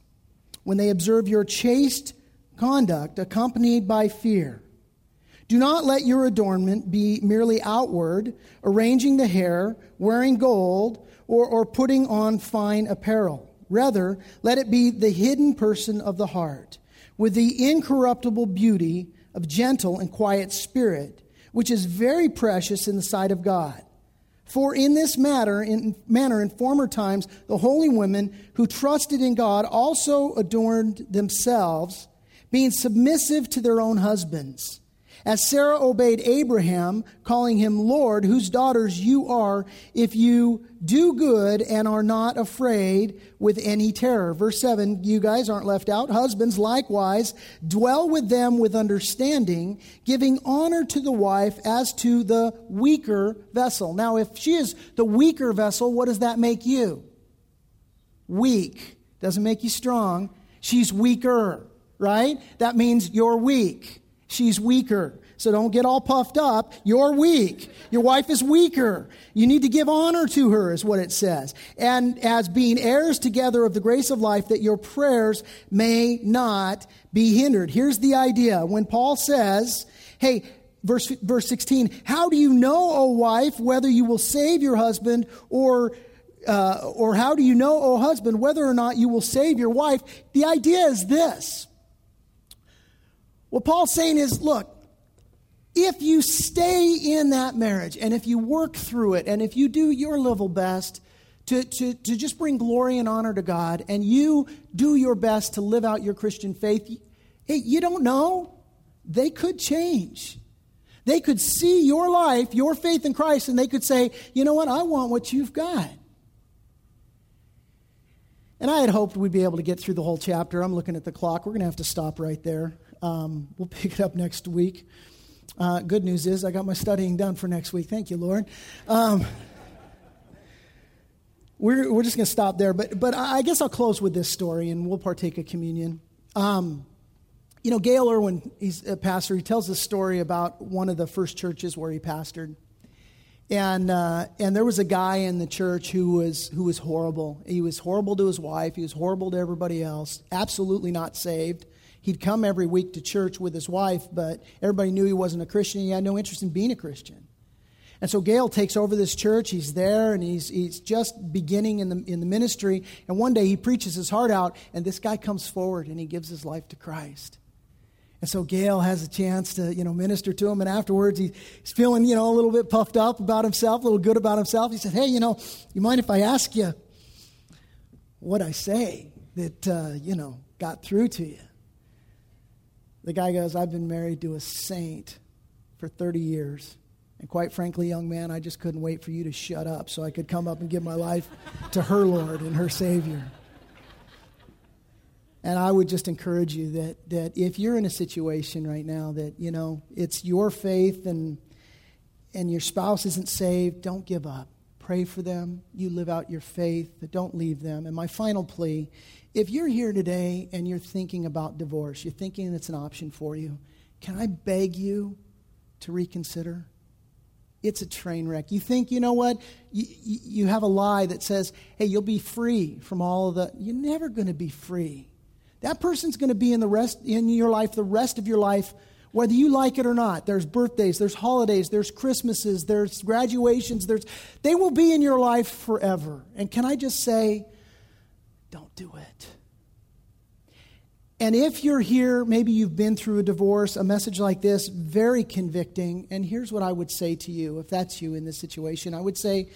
When they observe your chaste conduct accompanied by fear, do not let your adornment be merely outward, arranging the hair, wearing gold, or, or putting on fine apparel. Rather, let it be the hidden person of the heart, with the incorruptible beauty of gentle and quiet spirit, which is very precious in the sight of God. For in this matter, in manner, in former times, the holy women who trusted in God also adorned themselves, being submissive to their own husbands as Sarah obeyed Abraham, calling him Lord, whose daughters you are, if you do good and are not afraid with any terror. Verse 7, you guys aren't left out. Husbands, likewise, dwell with them with understanding, giving honor to the wife as to the weaker vessel. Now, if she is the weaker vessel, what does that make you? Weak. Doesn't make you strong. She's weaker, right? That means you're weak. She's weaker. So don't get all puffed up. You're weak. Your wife is weaker. You need to give honor to her, is what it says. And as being heirs together of the grace of life, that your prayers may not be hindered. Here's the idea. When Paul says, hey, verse, verse 16, how do you know, O wife, whether you will save your husband or uh, or how do you know, O husband, whether or not you will save your wife? The idea is this. What Paul's saying is look, if you stay in that marriage and if you work through it and if you do your level best to, to, to just bring glory and honor to God and you do your best to live out your Christian faith, hey, you don't know. They could change. They could see your life, your faith in Christ, and they could say, you know what, I want what you've got. And I had hoped we'd be able to get through the whole chapter. I'm looking at the clock. We're going to have to stop right there. Um, we'll pick it up next week. Uh, good news is I got my studying done for next week. Thank you, Lord. Um, we're, we're just going to stop there, but, but I guess I'll close with this story and we'll partake of communion. Um, you know, Gayle Erwin, he's a pastor, he tells this story about one of the first churches where he pastored. And, uh, and there was a guy in the church who was, who was horrible. He was horrible to his wife, he was horrible to everybody else, absolutely not saved. He'd come every week to church with his wife, but everybody knew he wasn't a Christian. He had no interest in being a Christian. And so Gayle takes over this church. He's there and he's, he's just beginning in the, in the ministry. And one day he preaches his heart out, and this guy comes forward and he gives his life to Christ. And so Gayle has a chance to, you know, minister to him. And afterwards, he's feeling, you know, a little bit puffed up about himself, a little good about himself. He said, Hey, you know, you mind if I ask you what I say that, uh, you know, got through to you? The guy goes, I've been married to a saint for 30 years. And quite frankly, young man, I just couldn't wait for you to shut up so I could come up and give my life to her Lord and her Savior. And I would just encourage you that, that if you're in a situation right now that, you know, it's your faith and, and your spouse isn't saved, don't give up. Pray for them. You live out your faith, don't leave them. And my final plea if you're here today and you're thinking about divorce, you're thinking it's an option for you, can I beg you to reconsider? It's a train wreck. You think, you know what? You, you have a lie that says, hey, you'll be free from all of the. You're never going to be free. That person's going to be in the rest in your life the rest of your life, whether you like it or not. There's birthdays, there's holidays, there's Christmases, there's graduations, there's they will be in your life forever. And can I just say, don't do it. And if you're here, maybe you've been through a divorce, a message like this, very convicting. And here's what I would say to you if that's you in this situation I would say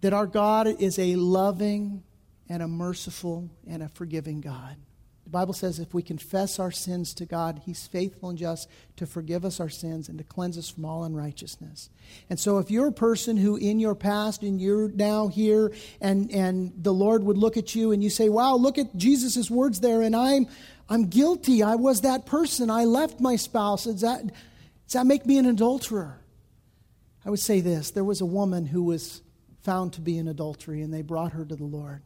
that our God is a loving and a merciful and a forgiving God. The Bible says if we confess our sins to God, He's faithful and just to forgive us our sins and to cleanse us from all unrighteousness. And so, if you're a person who in your past and you're now here and, and the Lord would look at you and you say, Wow, look at Jesus' words there, and I'm, I'm guilty. I was that person. I left my spouse. Does that, does that make me an adulterer? I would say this there was a woman who was found to be in adultery, and they brought her to the Lord.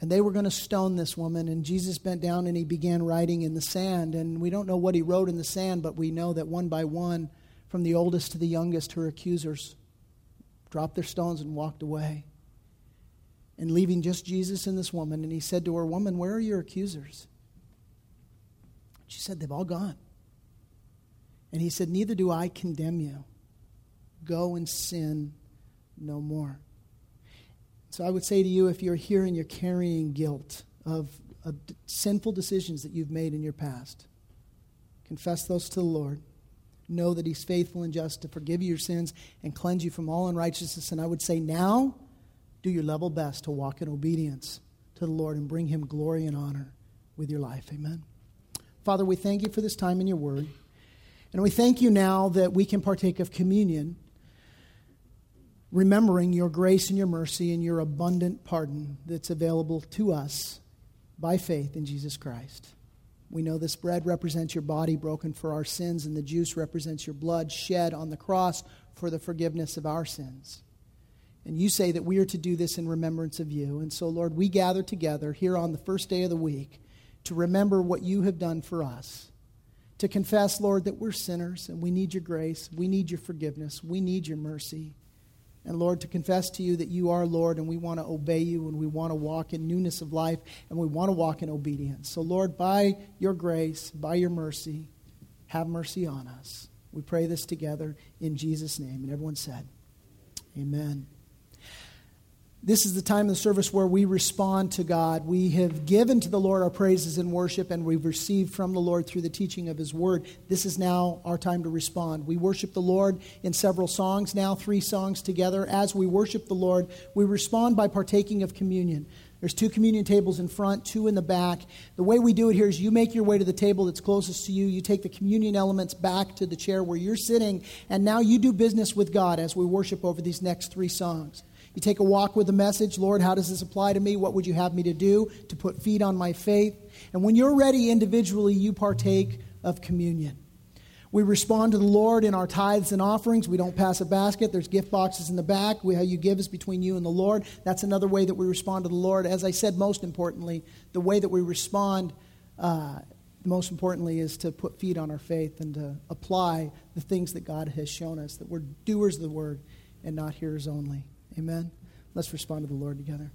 And they were going to stone this woman. And Jesus bent down and he began writing in the sand. And we don't know what he wrote in the sand, but we know that one by one, from the oldest to the youngest, her accusers dropped their stones and walked away. And leaving just Jesus and this woman. And he said to her, Woman, where are your accusers? She said, They've all gone. And he said, Neither do I condemn you. Go and sin no more. So I would say to you, if you're here and you're carrying guilt of, of sinful decisions that you've made in your past, confess those to the Lord. Know that He's faithful and just to forgive you your sins and cleanse you from all unrighteousness. And I would say now, do your level best to walk in obedience to the Lord and bring Him glory and honor with your life. Amen. Father, we thank you for this time in your word. And we thank you now that we can partake of communion remembering your grace and your mercy and your abundant pardon that's available to us by faith in Jesus Christ. We know this bread represents your body broken for our sins, and the juice represents your blood shed on the cross for the forgiveness of our sins. And you say that we are to do this in remembrance of you. And so, Lord, we gather together here on the first day of the week to remember what you have done for us. To confess, Lord, that we're sinners and we need your grace. We need your forgiveness. We need your mercy. And Lord, to confess to you that you are Lord and we want to obey you and we want to walk in newness of life and we want to walk in obedience. So, Lord, by your grace, by your mercy, have mercy on us. We pray this together in Jesus' name. And everyone said, Amen. This is the time of the service where we respond to God. We have given to the Lord our praises and worship, and we've received from the Lord through the teaching of His Word. This is now our time to respond. We worship the Lord in several songs, now three songs together. As we worship the Lord, we respond by partaking of communion. There's two communion tables in front, two in the back. The way we do it here is you make your way to the table that's closest to you. You take the communion elements back to the chair where you're sitting, and now you do business with God as we worship over these next three songs. You take a walk with the message Lord, how does this apply to me? What would you have me to do to put feet on my faith? And when you're ready individually, you partake of communion. We respond to the Lord in our tithes and offerings. We don't pass a basket. There's gift boxes in the back. We, how you give is between you and the Lord. That's another way that we respond to the Lord. As I said, most importantly, the way that we respond, uh, most importantly, is to put feet on our faith and to apply the things that God has shown us, that we're doers of the word and not hearers only. Amen. Let's respond to the Lord together.